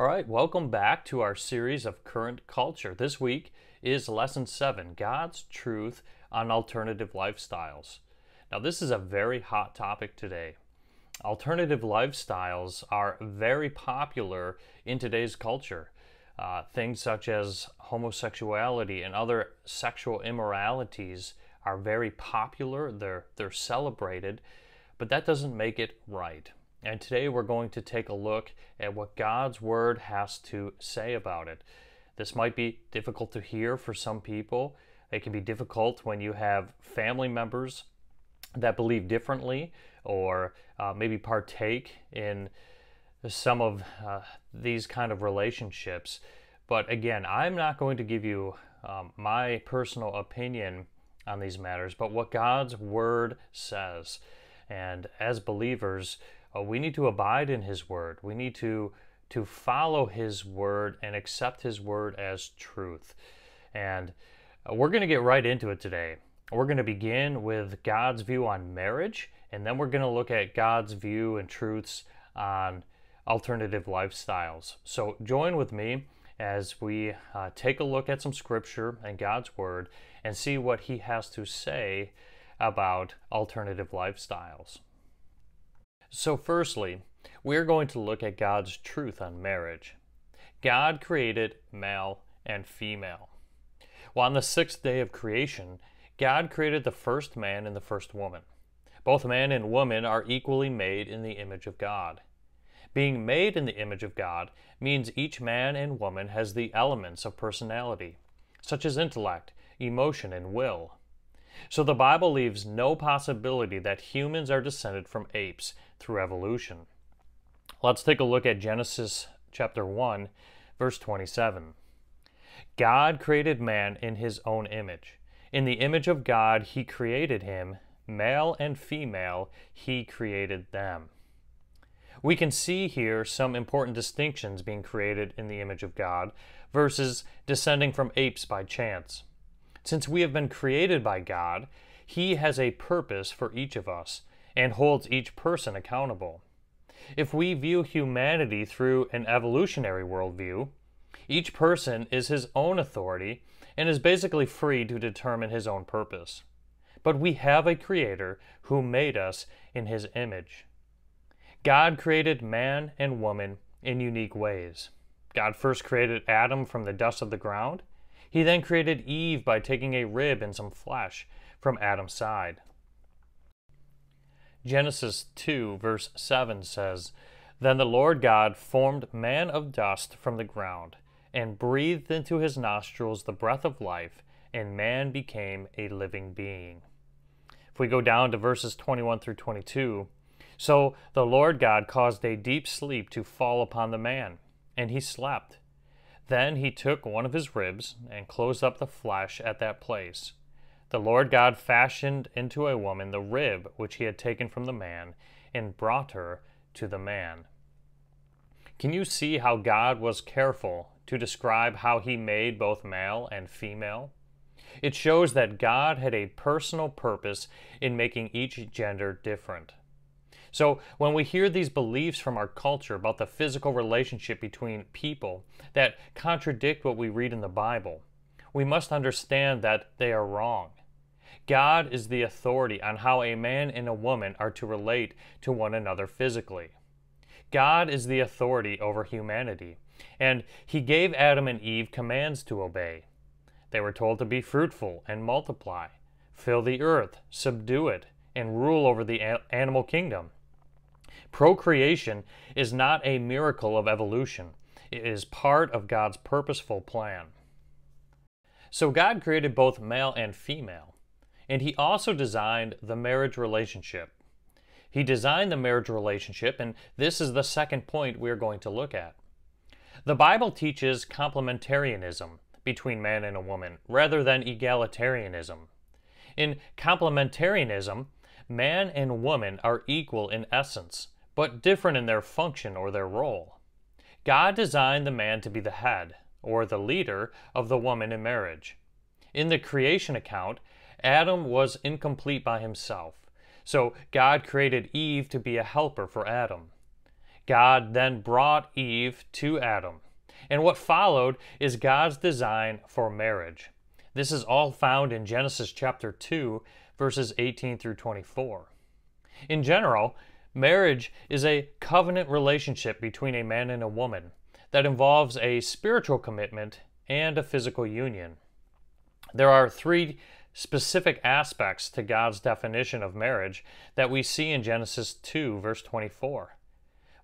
All right, welcome back to our series of current culture. This week is lesson seven God's truth on alternative lifestyles. Now, this is a very hot topic today. Alternative lifestyles are very popular in today's culture. Uh, things such as homosexuality and other sexual immoralities are very popular, they're, they're celebrated, but that doesn't make it right. And today we're going to take a look at what God's Word has to say about it. This might be difficult to hear for some people. It can be difficult when you have family members that believe differently or uh, maybe partake in some of uh, these kind of relationships. But again, I'm not going to give you um, my personal opinion on these matters, but what God's Word says. And as believers, uh, we need to abide in His Word. We need to to follow His Word and accept His Word as truth. And uh, we're going to get right into it today. We're going to begin with God's view on marriage, and then we're going to look at God's view and truths on alternative lifestyles. So join with me as we uh, take a look at some scripture and God's Word and see what He has to say about alternative lifestyles. So, firstly, we're going to look at God's truth on marriage. God created male and female. Well, on the sixth day of creation, God created the first man and the first woman. Both man and woman are equally made in the image of God. Being made in the image of God means each man and woman has the elements of personality, such as intellect, emotion, and will. So the Bible leaves no possibility that humans are descended from apes through evolution. Let's take a look at Genesis chapter 1, verse 27. God created man in his own image. In the image of God, he created him, male and female, he created them. We can see here some important distinctions being created in the image of God versus descending from apes by chance. Since we have been created by God, He has a purpose for each of us and holds each person accountable. If we view humanity through an evolutionary worldview, each person is his own authority and is basically free to determine his own purpose. But we have a Creator who made us in His image. God created man and woman in unique ways. God first created Adam from the dust of the ground, he then created Eve by taking a rib and some flesh from Adam's side. Genesis 2, verse 7 says, Then the Lord God formed man of dust from the ground, and breathed into his nostrils the breath of life, and man became a living being. If we go down to verses 21 through 22, so the Lord God caused a deep sleep to fall upon the man, and he slept. Then he took one of his ribs and closed up the flesh at that place. The Lord God fashioned into a woman the rib which he had taken from the man and brought her to the man. Can you see how God was careful to describe how he made both male and female? It shows that God had a personal purpose in making each gender different. So, when we hear these beliefs from our culture about the physical relationship between people that contradict what we read in the Bible, we must understand that they are wrong. God is the authority on how a man and a woman are to relate to one another physically. God is the authority over humanity, and He gave Adam and Eve commands to obey. They were told to be fruitful and multiply, fill the earth, subdue it, and rule over the animal kingdom. Procreation is not a miracle of evolution, it is part of God's purposeful plan. So, God created both male and female, and He also designed the marriage relationship. He designed the marriage relationship, and this is the second point we are going to look at. The Bible teaches complementarianism between man and a woman rather than egalitarianism. In complementarianism, man and woman are equal in essence, but different in their function or their role. God designed the man to be the head, or the leader, of the woman in marriage. In the creation account, Adam was incomplete by himself, so God created Eve to be a helper for Adam. God then brought Eve to Adam. And what followed is God's design for marriage. This is all found in Genesis chapter 2, verses 18 through 24. In general, marriage is a covenant relationship between a man and a woman that involves a spiritual commitment and a physical union. There are three specific aspects to God's definition of marriage that we see in Genesis 2, verse 24.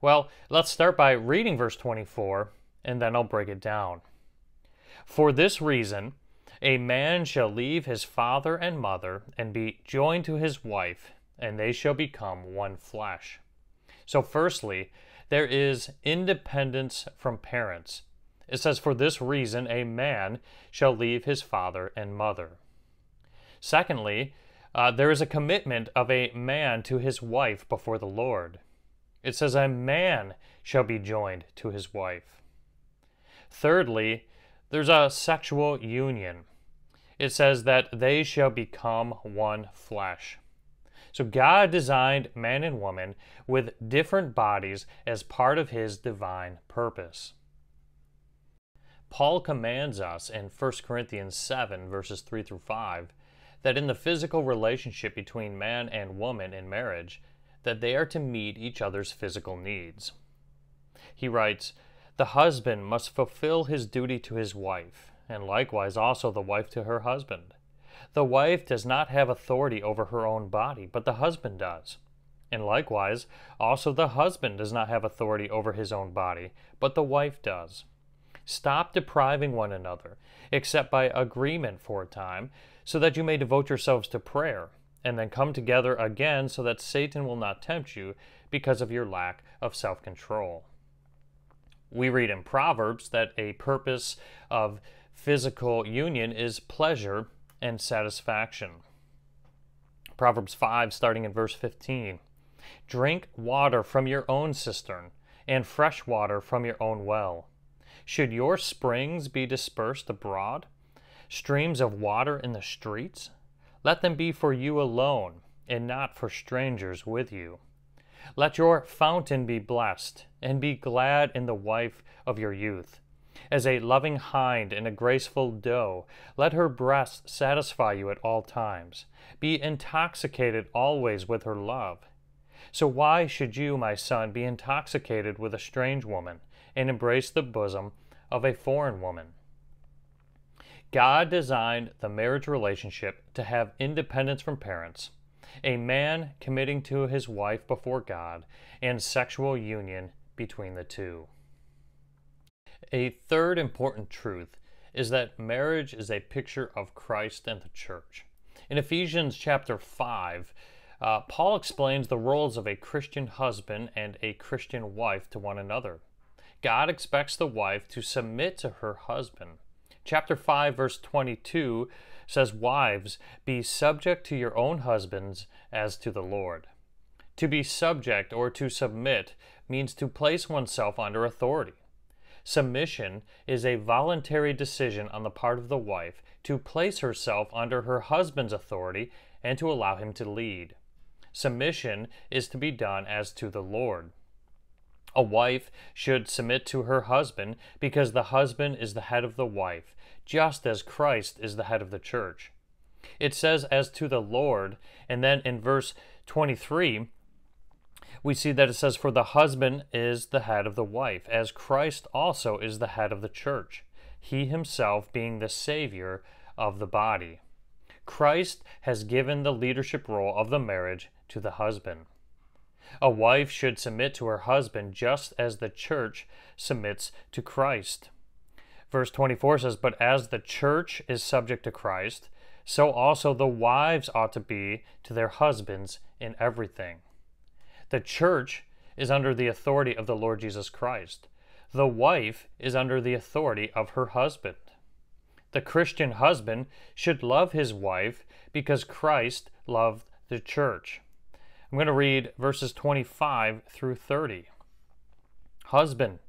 Well, let's start by reading verse 24, and then I'll break it down. For this reason, a man shall leave his father and mother and be joined to his wife, and they shall become one flesh. So, firstly, there is independence from parents. It says, For this reason, a man shall leave his father and mother. Secondly, uh, there is a commitment of a man to his wife before the Lord. It says, A man shall be joined to his wife. Thirdly, there's a sexual union. It says that they shall become one flesh. So God designed man and woman with different bodies as part of his divine purpose. Paul commands us in 1 Corinthians 7, verses 3 through 5, that in the physical relationship between man and woman in marriage, that they are to meet each other's physical needs. He writes, The husband must fulfill his duty to his wife, and likewise also the wife to her husband. The wife does not have authority over her own body, but the husband does. And likewise, also the husband does not have authority over his own body, but the wife does. Stop depriving one another, except by agreement for a time, so that you may devote yourselves to prayer, and then come together again so that Satan will not tempt you because of your lack of self control. We read in Proverbs that a purpose of physical union is pleasure and satisfaction. Proverbs 5, starting in verse 15 Drink water from your own cistern, and fresh water from your own well. Should your springs be dispersed abroad? streams of water in the streets? Let them be for you alone, and not for strangers with you. Let your fountain be blessed, and be glad in the wife of your youth. As a loving hind and a graceful doe, let her breast satisfy you at all times. Be intoxicated always with her love. So why should you, my son, be intoxicated with a strange woman, and embrace the bosom of a foreign woman? God designed the marriage relationship to have independence from parents, a man committing to his wife before God, and sexual union between the two. A third important truth is that marriage is a picture of Christ and the church. In Ephesians chapter 5, uh, Paul explains the roles of a Christian husband and a Christian wife to one another. God expects the wife to submit to her husband Chapter 5, verse 22 says, Wives, be subject to your own husbands as to the Lord. To be subject or to submit means to place oneself under authority. Submission is a voluntary decision on the part of the wife to place herself under her husband's authority and to allow him to lead. Submission is to be done as to the Lord. A wife should submit to her husband because the husband is the head of the wife, just as Christ is the head of the church. It says, as to the Lord, and then in verse 23, we see that it says, For the husband is the head of the wife, as Christ also is the head of the church, he himself being the Savior of the body. Christ has given the leadership role of the marriage to the husband. A wife should submit to her husband just as the church submits to Christ. Verse 24 says, But as the church is subject to Christ, so also the wives ought to be to their husbands in everything. The church is under the authority of the Lord Jesus Christ. The wife is under the authority of her husband. The Christian husband should love his wife because Christ loved the church. I'm going to read verses 25 through 30. Husband,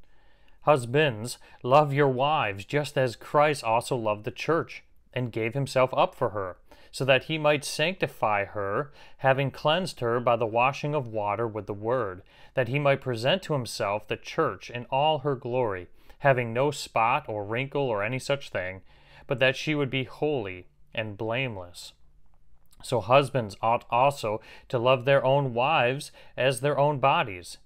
husbands, love your wives just as Christ also loved the church and gave himself up for her, so that he might sanctify her, having cleansed her by the washing of water with the word, that he might present to himself the church in all her glory, having no spot or wrinkle or any such thing, but that she would be holy and blameless. So husbands ought also to love their own wives as their own bodies.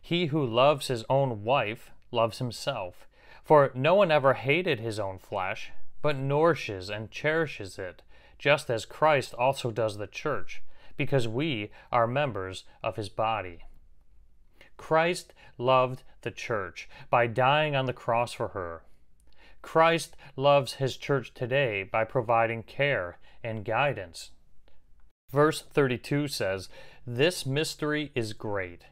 He who loves his own wife loves himself. For no one ever hated his own flesh, but nourishes and cherishes it just as Christ also does the church, because we are members of his body. Christ loved the church by dying on the cross for her. Christ loves his church today by providing care and guidance. Verse 32 says, This mystery is great,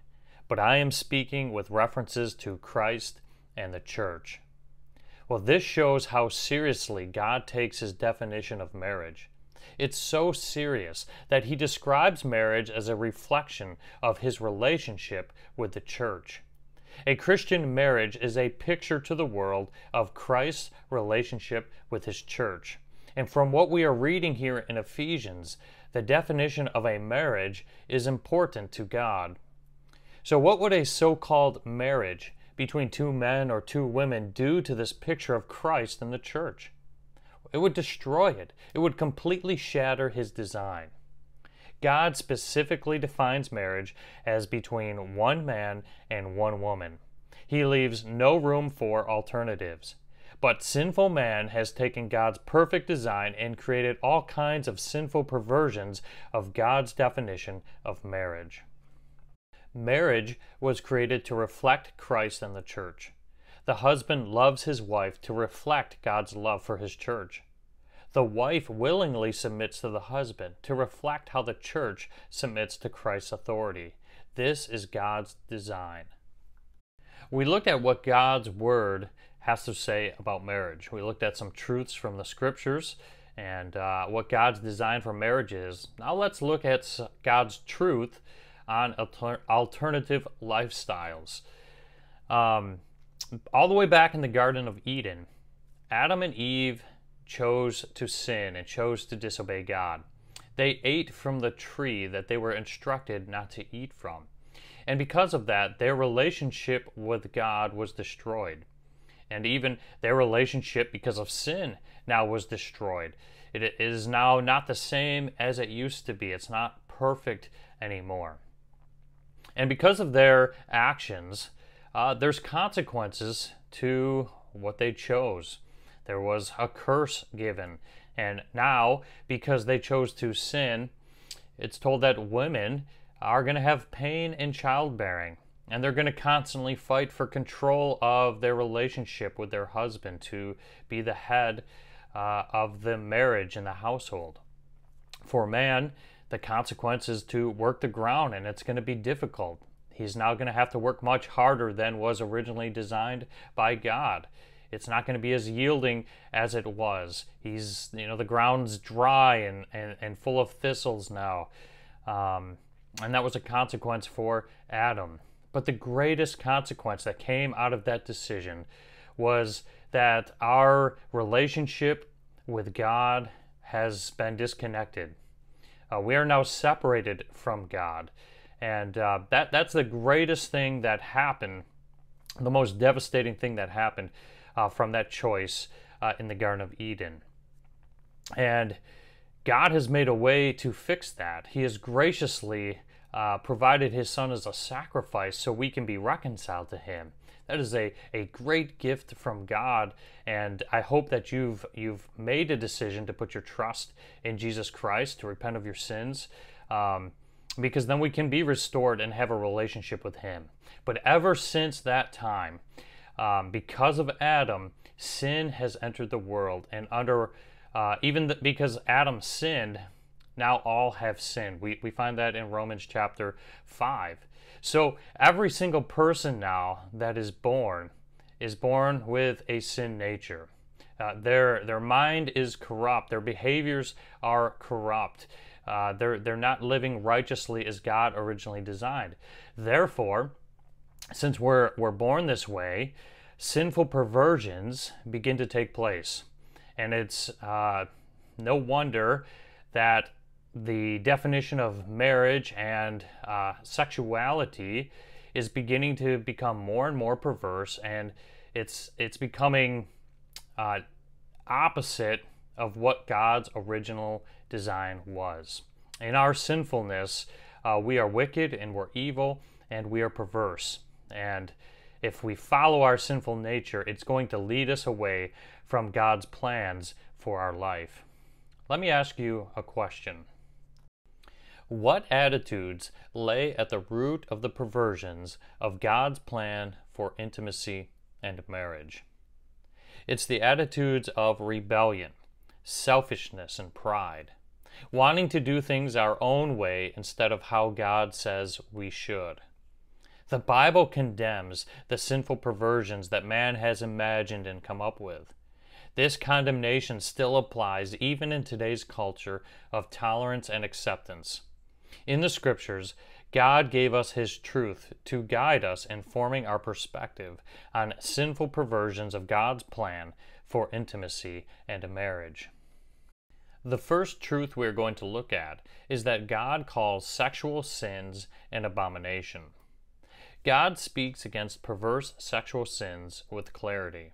but I am speaking with references to Christ and the church. Well, this shows how seriously God takes his definition of marriage. It's so serious that he describes marriage as a reflection of his relationship with the church. A Christian marriage is a picture to the world of Christ's relationship with his church. And from what we are reading here in Ephesians, the definition of a marriage is important to God. So, what would a so called marriage between two men or two women do to this picture of Christ and the church? It would destroy it. It would completely shatter his design. God specifically defines marriage as between one man and one woman. He leaves no room for alternatives. But sinful man has taken God's perfect design and created all kinds of sinful perversions of God's definition of marriage. Marriage was created to reflect Christ and the church. The husband loves his wife to reflect God's love for his church. The wife willingly submits to the husband to reflect how the church submits to Christ's authority. This is God's design. We looked at what God's word has to say about marriage. We looked at some truths from the scriptures and uh, what God's design for marriage is. Now let's look at God's truth on alter- alternative lifestyles. Um, all the way back in the Garden of Eden, Adam and Eve chose to sin and chose to disobey God. They ate from the tree that they were instructed not to eat from. And because of that, their relationship with God was destroyed. And even their relationship, because of sin, now was destroyed. It is now not the same as it used to be. It's not perfect anymore. And because of their actions, uh, there's consequences to what they chose. There was a curse given. And now, because they chose to sin, it's told that women are going to have pain in childbearing. And they're going to constantly fight for control of their relationship with their husband to be the head uh, of the marriage and the household. For man, the consequence is to work the ground, and it's going to be difficult. He's now going to have to work much harder than was originally designed by God. It's not going to be as yielding as it was. He's, you know, the ground's dry and, and, and full of thistles now. Um, and that was a consequence for Adam. But the greatest consequence that came out of that decision was that our relationship with God has been disconnected. Uh, we are now separated from God. And uh, that, that's the greatest thing that happened, the most devastating thing that happened uh, from that choice uh, in the Garden of Eden. And God has made a way to fix that. He has graciously uh, provided His Son as a sacrifice so we can be reconciled to Him. That is a, a great gift from God, and I hope that you've you've made a decision to put your trust in Jesus Christ to repent of your sins. Um, because then we can be restored and have a relationship with Him. But ever since that time, um, because of Adam, sin has entered the world, and under uh, even the, because Adam sinned, now all have sinned. We, we find that in Romans chapter 5. So every single person now that is born is born with a sin nature. Uh, their, their mind is corrupt, their behaviors are corrupt. Uh, they're, they're not living righteously as God originally designed. Therefore, since we're, we're born this way, sinful perversions begin to take place. And it's uh, no wonder that the definition of marriage and uh, sexuality is beginning to become more and more perverse, and it's it's becoming uh, opposite of what God's original design was. In our sinfulness, uh, we are wicked and we're evil and we are perverse. And if we follow our sinful nature, it's going to lead us away from God's plans for our life. Let me ask you a question. What attitudes lay at the root of the perversions of God's plan for intimacy and marriage? It's the attitudes of rebellion, selfishness, and pride, wanting to do things our own way instead of how God says we should. The Bible condemns the sinful perversions that man has imagined and come up with. This condemnation still applies even in today's culture of tolerance and acceptance. In the scriptures, God gave us His truth to guide us in forming our perspective on sinful perversions of God's plan for intimacy and marriage. The first truth we're going to look at is that God calls sexual sins an abomination. God speaks against perverse sexual sins with clarity.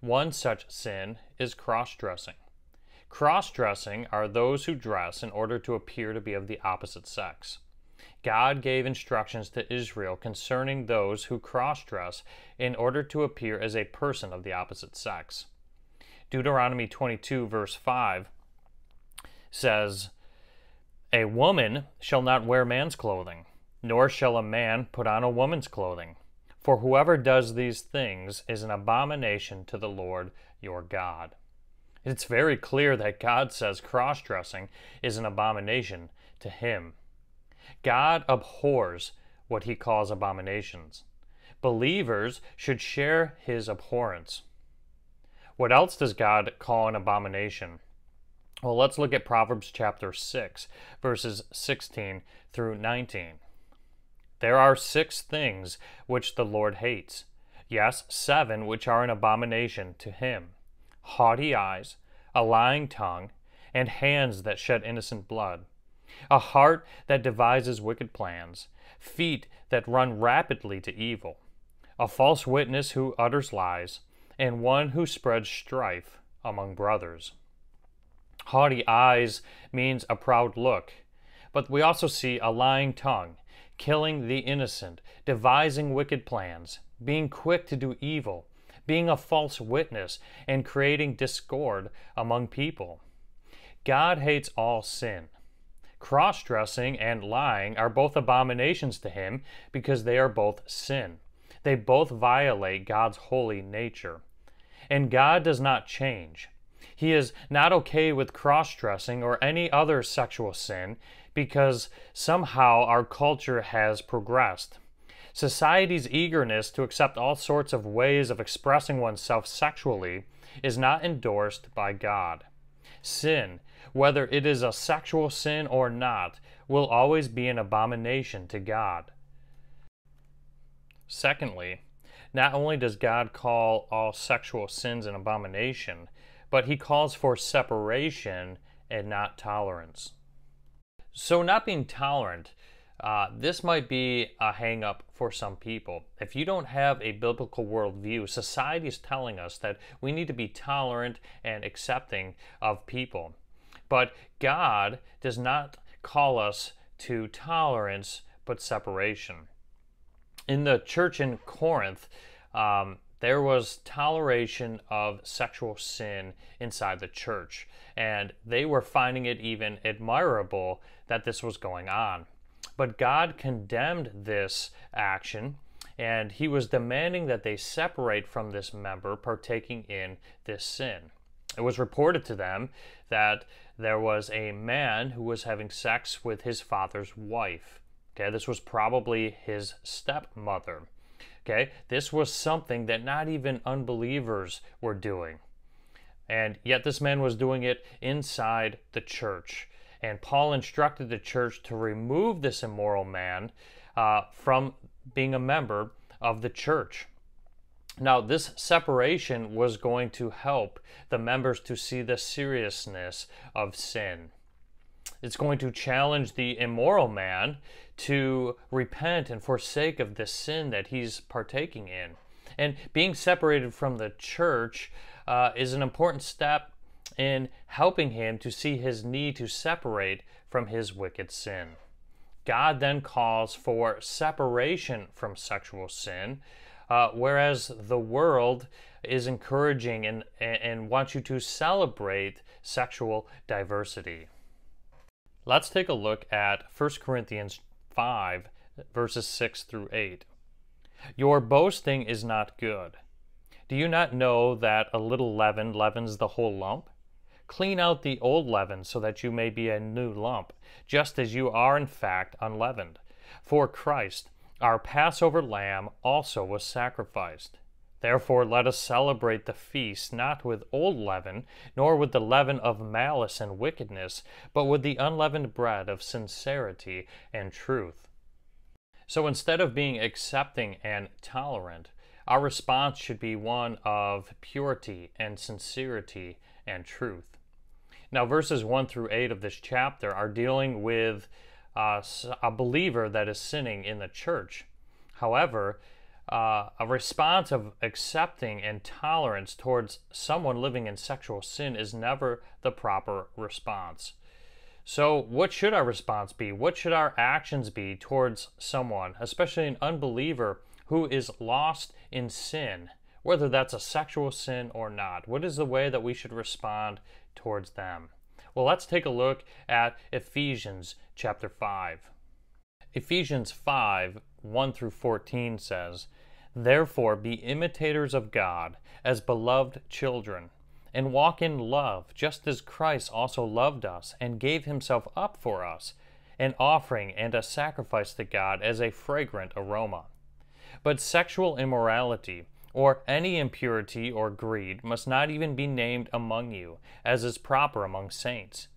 One such sin is cross dressing. Cross dressing are those who dress in order to appear to be of the opposite sex. God gave instructions to Israel concerning those who cross dress in order to appear as a person of the opposite sex. Deuteronomy 22, verse 5 says, A woman shall not wear man's clothing nor shall a man put on a woman's clothing. For whoever does these things is an abomination to the Lord your God. It's very clear that God says cross dressing is an abomination to him. God abhors what he calls abominations. Believers should share his abhorrence. What else does God call an abomination? Well, let's look at Proverbs chapter 6, verses 16 through 19. There are six things which the Lord hates, yes, seven which are an abomination to him. Haughty eyes, a lying tongue, and hands that shed innocent blood, a heart that devises wicked plans, feet that run rapidly to evil, a false witness who utters lies, and one who spreads strife among brothers. Haughty eyes means a proud look, but we also see a lying tongue killing the innocent, devising wicked plans, being quick to do evil, being a false witness, and creating discord among people. God hates all sin. Cross dressing and lying are both abominations to him because they are both sin. They both violate God's holy nature. And God does not change. He is not okay with cross dressing or any other sexual sin because somehow our culture has progressed. Society's eagerness to accept all sorts of ways of expressing oneself sexually is not endorsed by God. Sin, whether it is a sexual sin or not, will always be an abomination to God. Secondly, not only does God call all sexual sins an abomination, but he calls for separation and not tolerance. So, not being tolerant, uh, this might be a hangup for some people. If you don't have a biblical worldview, society is telling us that we need to be tolerant and accepting of people. But God does not call us to tolerance, but separation. In the church in Corinth, um, there was toleration of sexual sin inside the church, and they were finding it even admirable that this was going on. But God condemned this action, and he was demanding that they separate from this member partaking in this sin. It was reported to them that there was a man who was having sex with his father's wife. Okay, this was probably his stepmother. Okay, this was something that not even unbelievers were doing. And yet this man was doing it inside the church. And Paul instructed the church to remove this immoral man uh, from being a member of the church. Now, this separation was going to help the members to see the seriousness of sin. It's going to challenge the immoral man to repent and forsake of the sin that he's partaking in. And being separated from the church uh, is an important step in helping him to see his need to separate from his wicked sin. God then calls for separation from sexual sin, uh, whereas the world is encouraging and, and wants you to celebrate sexual diversity. Let's take a look at 1 Corinthians 5, verses 6 through 8. Your boasting is not good. Do you not know that a little leaven leavens the whole lump? Clean out the old leaven so that you may be a new lump, just as you are in fact unleavened. For Christ, our Passover lamb, also was sacrificed. Therefore, let us celebrate the feast not with old leaven, nor with the leaven of malice and wickedness, but with the unleavened bread of sincerity and truth. So instead of being accepting and tolerant, our response should be one of purity and sincerity and truth. Now, verses 1 through 8 of this chapter are dealing with uh, a believer that is sinning in the church. However, uh, a response of accepting and tolerance towards someone living in sexual sin is never the proper response. So, what should our response be? What should our actions be towards someone, especially an unbeliever who is lost in sin, whether that's a sexual sin or not? What is the way that we should respond towards them? Well, let's take a look at Ephesians chapter 5. Ephesians 5 1 through 14 says, Therefore be imitators of God as beloved children and walk in love, just as Christ also loved us and gave himself up for us, an offering and a sacrifice to God as a fragrant aroma. But sexual immorality, or any impurity or greed, must not even be named among you, as is proper among saints,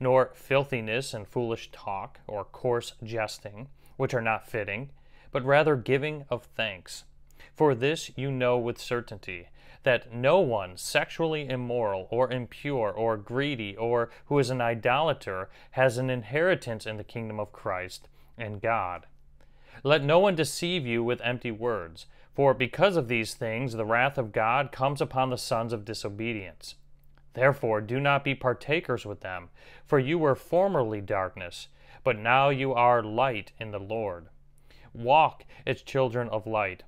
nor filthiness and foolish talk, or coarse jesting, which are not fitting, but rather giving of thanks. For this you know with certainty that no one sexually immoral or impure or greedy or who is an idolater has an inheritance in the kingdom of Christ and God. Let no one deceive you with empty words, for because of these things the wrath of God comes upon the sons of disobedience. Therefore do not be partakers with them, for you were formerly darkness, but now you are light in the Lord. Walk as children of light.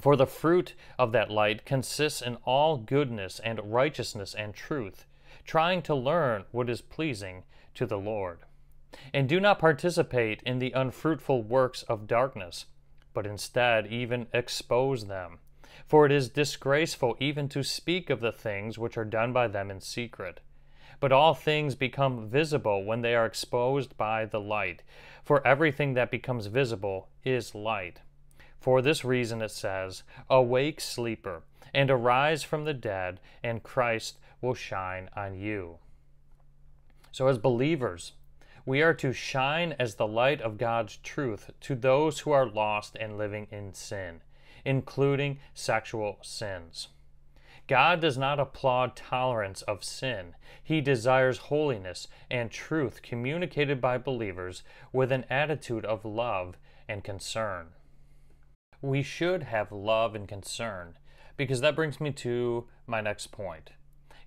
For the fruit of that light consists in all goodness and righteousness and truth, trying to learn what is pleasing to the Lord. And do not participate in the unfruitful works of darkness, but instead even expose them. For it is disgraceful even to speak of the things which are done by them in secret. But all things become visible when they are exposed by the light, for everything that becomes visible is light. For this reason it says, Awake, sleeper, and arise from the dead, and Christ will shine on you. So, as believers, we are to shine as the light of God's truth to those who are lost and living in sin, including sexual sins. God does not applaud tolerance of sin. He desires holiness and truth communicated by believers with an attitude of love and concern we should have love and concern because that brings me to my next point.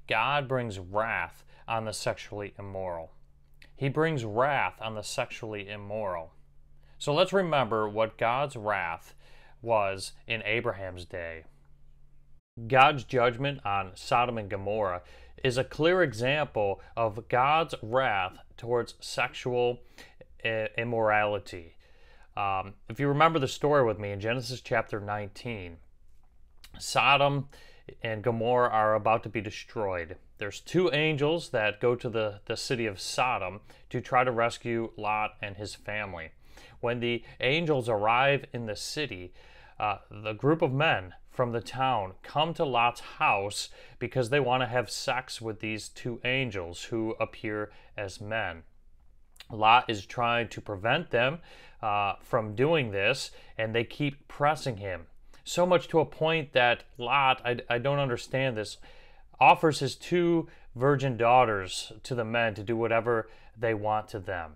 God brings wrath on the sexually immoral. He brings wrath on the sexually immoral. So let's remember what God's wrath was in Abraham's day. God's judgment on Sodom and Gomorrah is a clear example of God's wrath towards sexual immorality. Um, if you remember the story with me in Genesis chapter 19, Sodom and Gomorrah are about to be destroyed. There's two angels that go to the, the city of Sodom to try to rescue Lot and his family. When the angels arrive in the city, uh, the group of men from the town come to Lot's house because they want to have sex with these two angels who appear as men. Lot is trying to prevent them uh, from doing this, and they keep pressing him. So much to a point that Lot, I, I don't understand this. offers his two virgin daughters to the men to do whatever they want to them.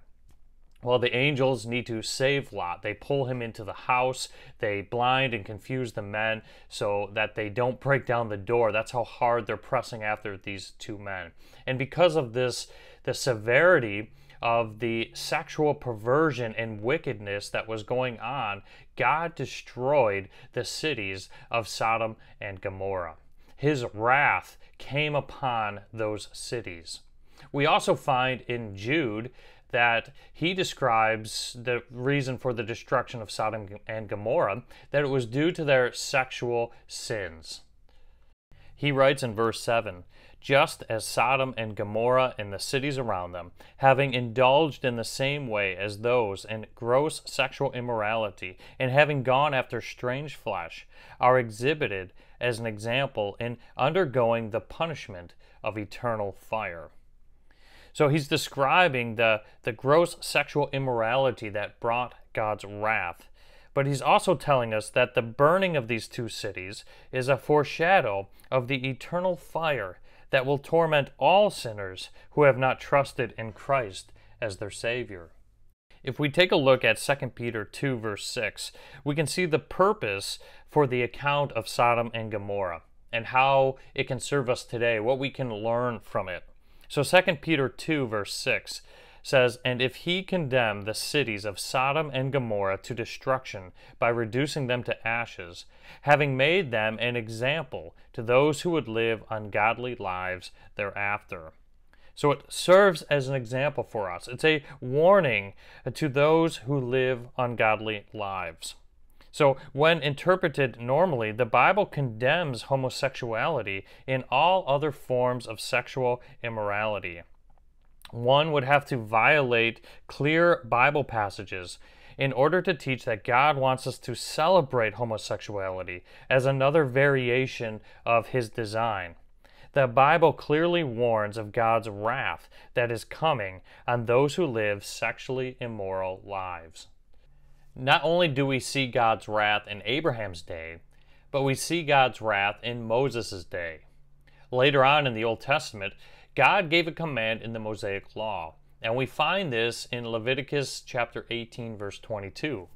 Well, the angels need to save Lot. They pull him into the house. They blind and confuse the men so that they don't break down the door. That's how hard they're pressing after these two men. And because of this, the severity of the sexual perversion and wickedness that was going on, God destroyed the cities of Sodom and Gomorrah. His wrath came upon those cities. We also find in Jude that he describes the reason for the destruction of Sodom and Gomorrah, that it was due to their sexual sins. He writes in verse 7 Just as Sodom and Gomorrah and the cities around them, having indulged in the same way as those in gross sexual immorality, and having gone after strange flesh, are exhibited as an example in undergoing the punishment of eternal fire. So he's describing the, the gross sexual immorality that brought God's wrath. But he's also telling us that the burning of these two cities is a foreshadow of the eternal fire that will torment all sinners who have not trusted in Christ as their Savior. If we take a look at 2 Peter 2, verse 6, we can see the purpose for the account of Sodom and Gomorrah and how it can serve us today, what we can learn from it. So 2 Peter 2, verse 6 says, And if he condemn the cities of Sodom and Gomorrah to destruction by reducing them to ashes, having made them an example to those who would live ungodly lives thereafter. So it serves as an example for us. It's a warning to those who live ungodly lives. So, when interpreted normally, the Bible condemns homosexuality in all other forms of sexual immorality. One would have to violate clear Bible passages in order to teach that God wants us to celebrate homosexuality as another variation of His design. The Bible clearly warns of God's wrath that is coming on those who live sexually immoral lives. Not only do we see God's wrath in Abraham's day, but we see God's wrath in Moses' day. Later on in the Old Testament, God gave a command in the Mosaic Law, and we find this in Leviticus chapter 18 verse 22.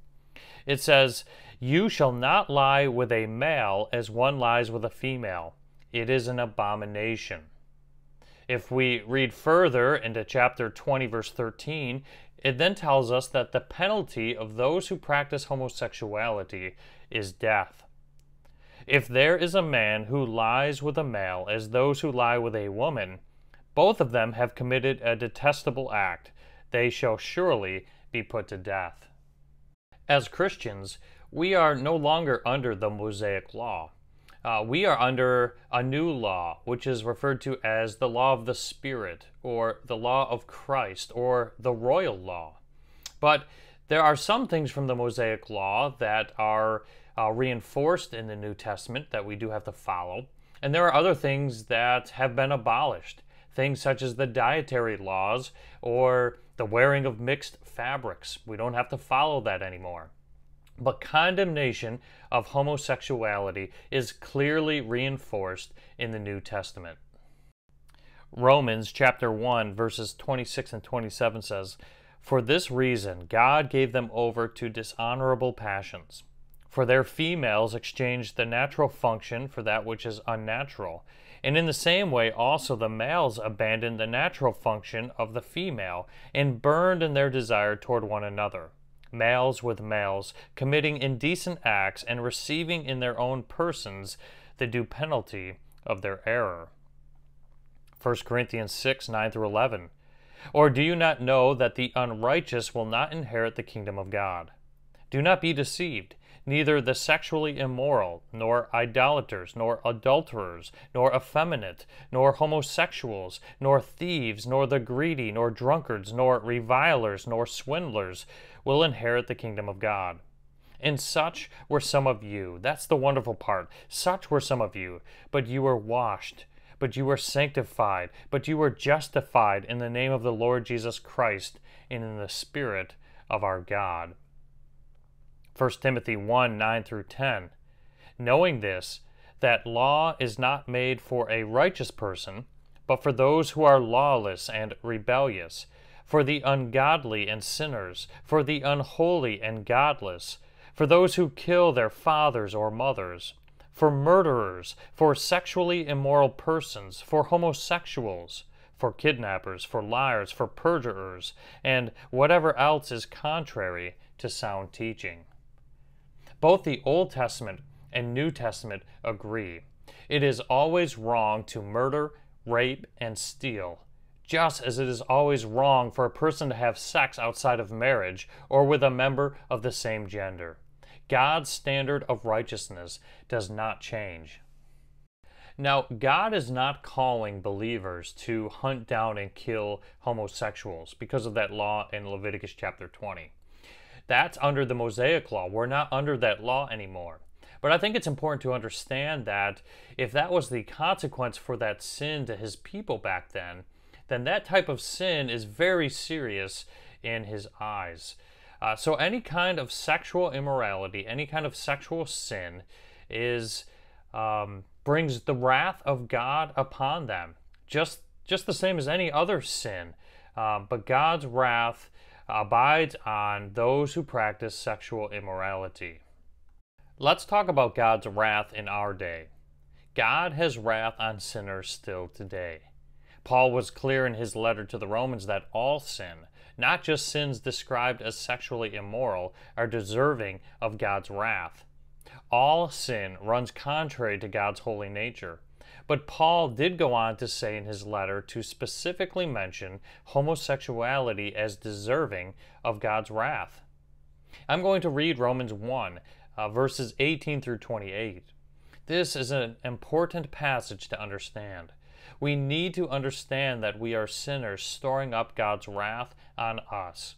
It says, "You shall not lie with a male as one lies with a female. It is an abomination." If we read further into chapter 20 verse 13, it then tells us that the penalty of those who practice homosexuality is death. If there is a man who lies with a male as those who lie with a woman, both of them have committed a detestable act. They shall surely be put to death. As Christians, we are no longer under the Mosaic law uh, we are under a new law, which is referred to as the law of the Spirit, or the law of Christ, or the royal law. But there are some things from the Mosaic law that are uh, reinforced in the New Testament that we do have to follow. And there are other things that have been abolished, things such as the dietary laws or the wearing of mixed fabrics. We don't have to follow that anymore. But condemnation of homosexuality is clearly reinforced in the New Testament. Romans chapter 1 verses 26 and 27 says, For this reason God gave them over to dishonorable passions. For their females exchanged the natural function for that which is unnatural. And in the same way also the males abandoned the natural function of the female and burned in their desire toward one another males with males, committing indecent acts and receiving in their own persons the due penalty of their error. 1 Corinthians 6 9 through 11. Or do you not know that the unrighteous will not inherit the kingdom of God? Do not be deceived. Neither the sexually immoral, nor idolaters, nor adulterers, nor effeminate, nor homosexuals, nor thieves, nor the greedy, nor drunkards, nor revilers, nor swindlers will inherit the kingdom of God. And such were some of you. That's the wonderful part. Such were some of you. But you were washed, but you were sanctified, but you were justified in the name of the Lord Jesus Christ and in the Spirit of our God. 1 Timothy 1 9 through 10. Knowing this, that law is not made for a righteous person, but for those who are lawless and rebellious, for the ungodly and sinners, for the unholy and godless, for those who kill their fathers or mothers, for murderers, for sexually immoral persons, for homosexuals, for kidnappers, for liars, for perjurers, and whatever else is contrary to sound teaching. Both the Old Testament and New Testament agree. It is always wrong to murder, rape, and steal, just as it is always wrong for a person to have sex outside of marriage or with a member of the same gender. God's standard of righteousness does not change. Now, God is not calling believers to hunt down and kill homosexuals because of that law in Leviticus chapter 20. That's under the Mosaic law. We're not under that law anymore. But I think it's important to understand that if that was the consequence for that sin to his people back then, then that type of sin is very serious in his eyes. Uh, so any kind of sexual immorality, any kind of sexual sin, is um, brings the wrath of God upon them, just just the same as any other sin. Um, but God's wrath abides on those who practice sexual immorality. Let's talk about God's wrath in our day. God has wrath on sinners still today. Paul was clear in his letter to the Romans that all sin, not just sins described as sexually immoral, are deserving of God's wrath. All sin runs contrary to God's holy nature. But Paul did go on to say in his letter to specifically mention homosexuality as deserving of God's wrath. I'm going to read Romans 1, uh, verses 18 through 28. This is an important passage to understand. We need to understand that we are sinners storing up God's wrath on us.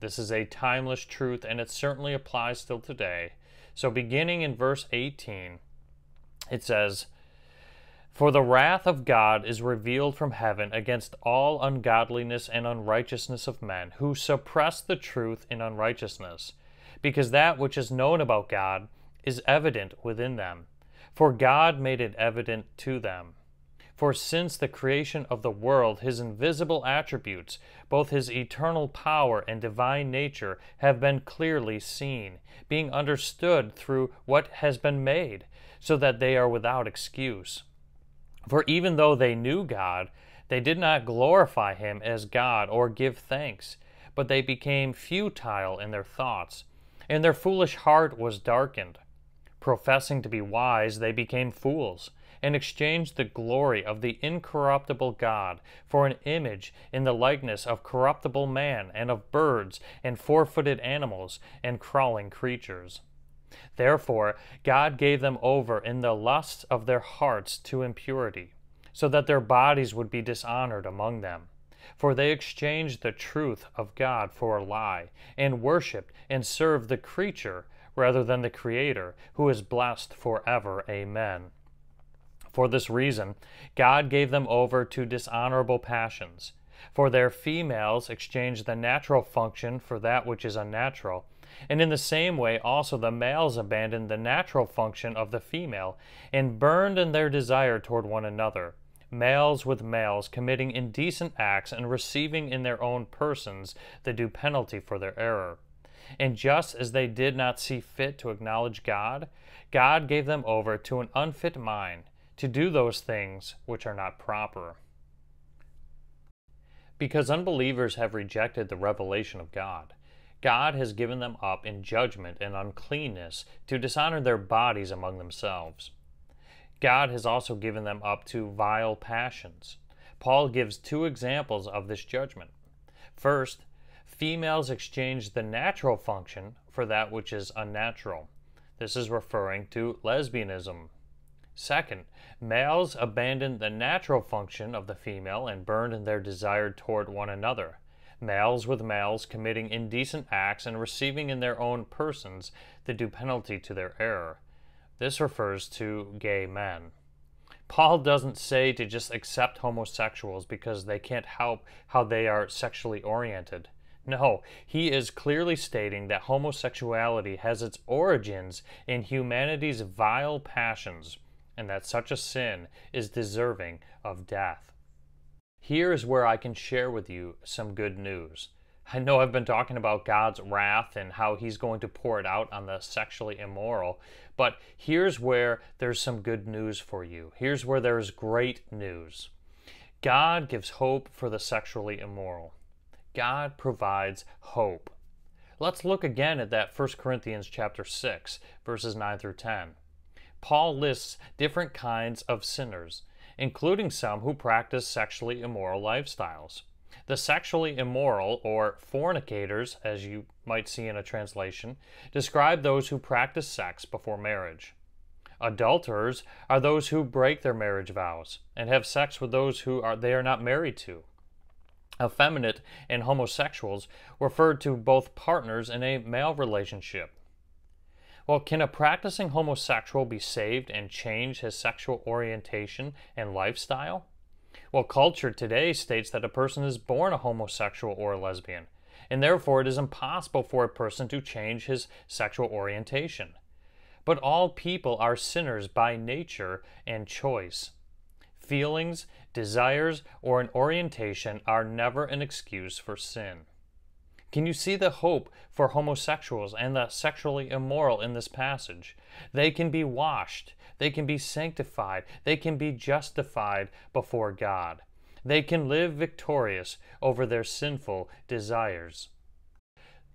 This is a timeless truth and it certainly applies still today. So, beginning in verse 18, it says, For the wrath of God is revealed from heaven against all ungodliness and unrighteousness of men, who suppress the truth in unrighteousness, because that which is known about God is evident within them, for God made it evident to them. For since the creation of the world, his invisible attributes, both his eternal power and divine nature, have been clearly seen, being understood through what has been made, so that they are without excuse. For even though they knew God, they did not glorify him as God or give thanks, but they became futile in their thoughts, and their foolish heart was darkened. Professing to be wise, they became fools and exchanged the glory of the incorruptible God for an image in the likeness of corruptible man and of birds and four footed animals and crawling creatures. Therefore, God gave them over in the lusts of their hearts to impurity, so that their bodies would be dishonored among them. For they exchanged the truth of God for a lie, and worshipped and served the creature rather than the Creator, who is blessed forever. Amen. For this reason, God gave them over to dishonorable passions. For their females exchanged the natural function for that which is unnatural. And in the same way, also the males abandoned the natural function of the female, and burned in their desire toward one another, males with males committing indecent acts and receiving in their own persons the due penalty for their error. And just as they did not see fit to acknowledge God, God gave them over to an unfit mind to do those things which are not proper. Because unbelievers have rejected the revelation of God, God has given them up in judgment and uncleanness to dishonor their bodies among themselves. God has also given them up to vile passions. Paul gives two examples of this judgment. First, females exchange the natural function for that which is unnatural. This is referring to lesbianism, Second, males abandoned the natural function of the female and burned in their desire toward one another. Males with males committing indecent acts and receiving in their own persons the due penalty to their error. This refers to gay men. Paul doesn't say to just accept homosexuals because they can't help how they are sexually oriented. No, he is clearly stating that homosexuality has its origins in humanity's vile passions and that such a sin is deserving of death. Here is where I can share with you some good news. I know I've been talking about God's wrath and how He's going to pour it out on the sexually immoral, but here's where there's some good news for you. Here's where there's great news. God gives hope for the sexually immoral. God provides hope. Let's look again at that 1 Corinthians chapter 6, verses 9 through 10. Paul lists different kinds of sinners, including some who practice sexually immoral lifestyles. The sexually immoral, or fornicators, as you might see in a translation, describe those who practice sex before marriage. Adulterers are those who break their marriage vows and have sex with those who are, they are not married to. Effeminate and homosexuals refer to both partners in a male relationship. Well, can a practicing homosexual be saved and change his sexual orientation and lifestyle? Well, culture today states that a person is born a homosexual or a lesbian, and therefore it is impossible for a person to change his sexual orientation. But all people are sinners by nature and choice. Feelings, desires, or an orientation are never an excuse for sin. Can you see the hope for homosexuals and the sexually immoral in this passage? They can be washed, they can be sanctified, they can be justified before God. They can live victorious over their sinful desires.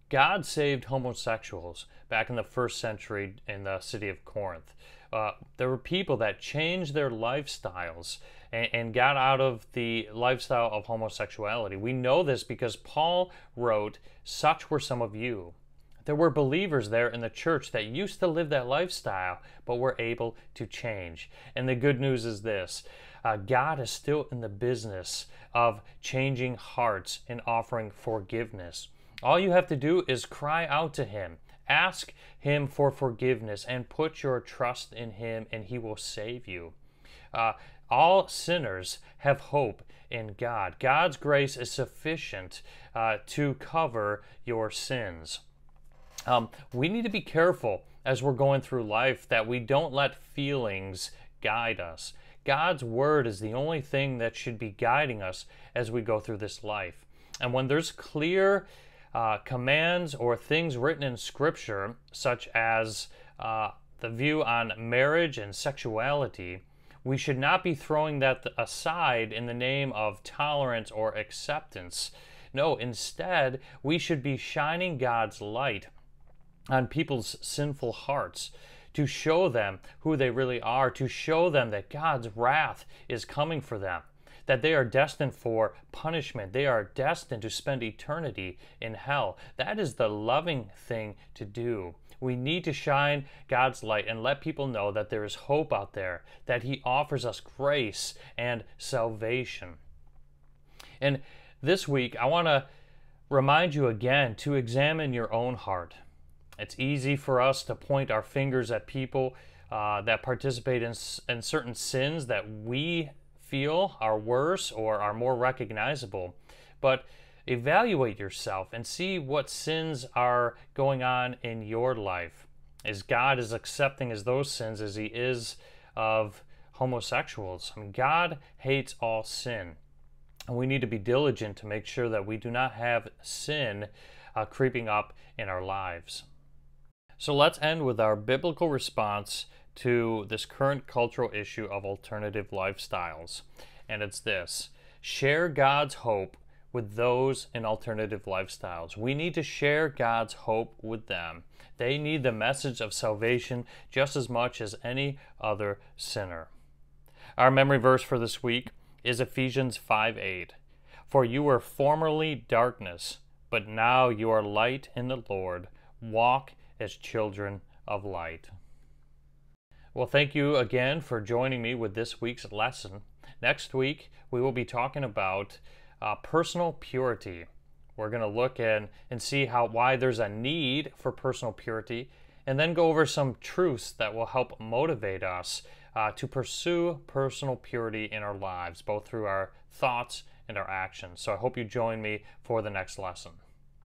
God saved homosexuals back in the first century in the city of Corinth. Uh, there were people that changed their lifestyles and, and got out of the lifestyle of homosexuality. We know this because Paul wrote, Such were some of you. There were believers there in the church that used to live that lifestyle, but were able to change. And the good news is this uh, God is still in the business of changing hearts and offering forgiveness. All you have to do is cry out to Him. Ask Him for forgiveness and put your trust in Him, and He will save you. Uh, all sinners have hope in God. God's grace is sufficient uh, to cover your sins. Um, we need to be careful as we're going through life that we don't let feelings guide us. God's word is the only thing that should be guiding us as we go through this life. And when there's clear uh, commands or things written in Scripture, such as uh, the view on marriage and sexuality, we should not be throwing that aside in the name of tolerance or acceptance. No, instead, we should be shining God's light on people's sinful hearts to show them who they really are, to show them that God's wrath is coming for them, that they are destined for punishment, they are destined to spend eternity in hell. That is the loving thing to do. We need to shine God's light and let people know that there is hope out there, that He offers us grace and salvation. And this week, I want to remind you again to examine your own heart. It's easy for us to point our fingers at people uh, that participate in, in certain sins that we feel are worse or are more recognizable. But evaluate yourself and see what sins are going on in your life. Is God as accepting as those sins as He is of homosexuals? I mean, God hates all sin. And we need to be diligent to make sure that we do not have sin uh, creeping up in our lives. So let's end with our biblical response to this current cultural issue of alternative lifestyles. And it's this share God's hope with those in alternative lifestyles. We need to share God's hope with them. They need the message of salvation just as much as any other sinner. Our memory verse for this week is Ephesians 5 8. For you were formerly darkness, but now you are light in the Lord. Walk as children of light. Well, thank you again for joining me with this week's lesson. Next week, we will be talking about uh, personal purity. We're going to look in and see how why there's a need for personal purity, and then go over some truths that will help motivate us uh, to pursue personal purity in our lives, both through our thoughts and our actions. So I hope you join me for the next lesson.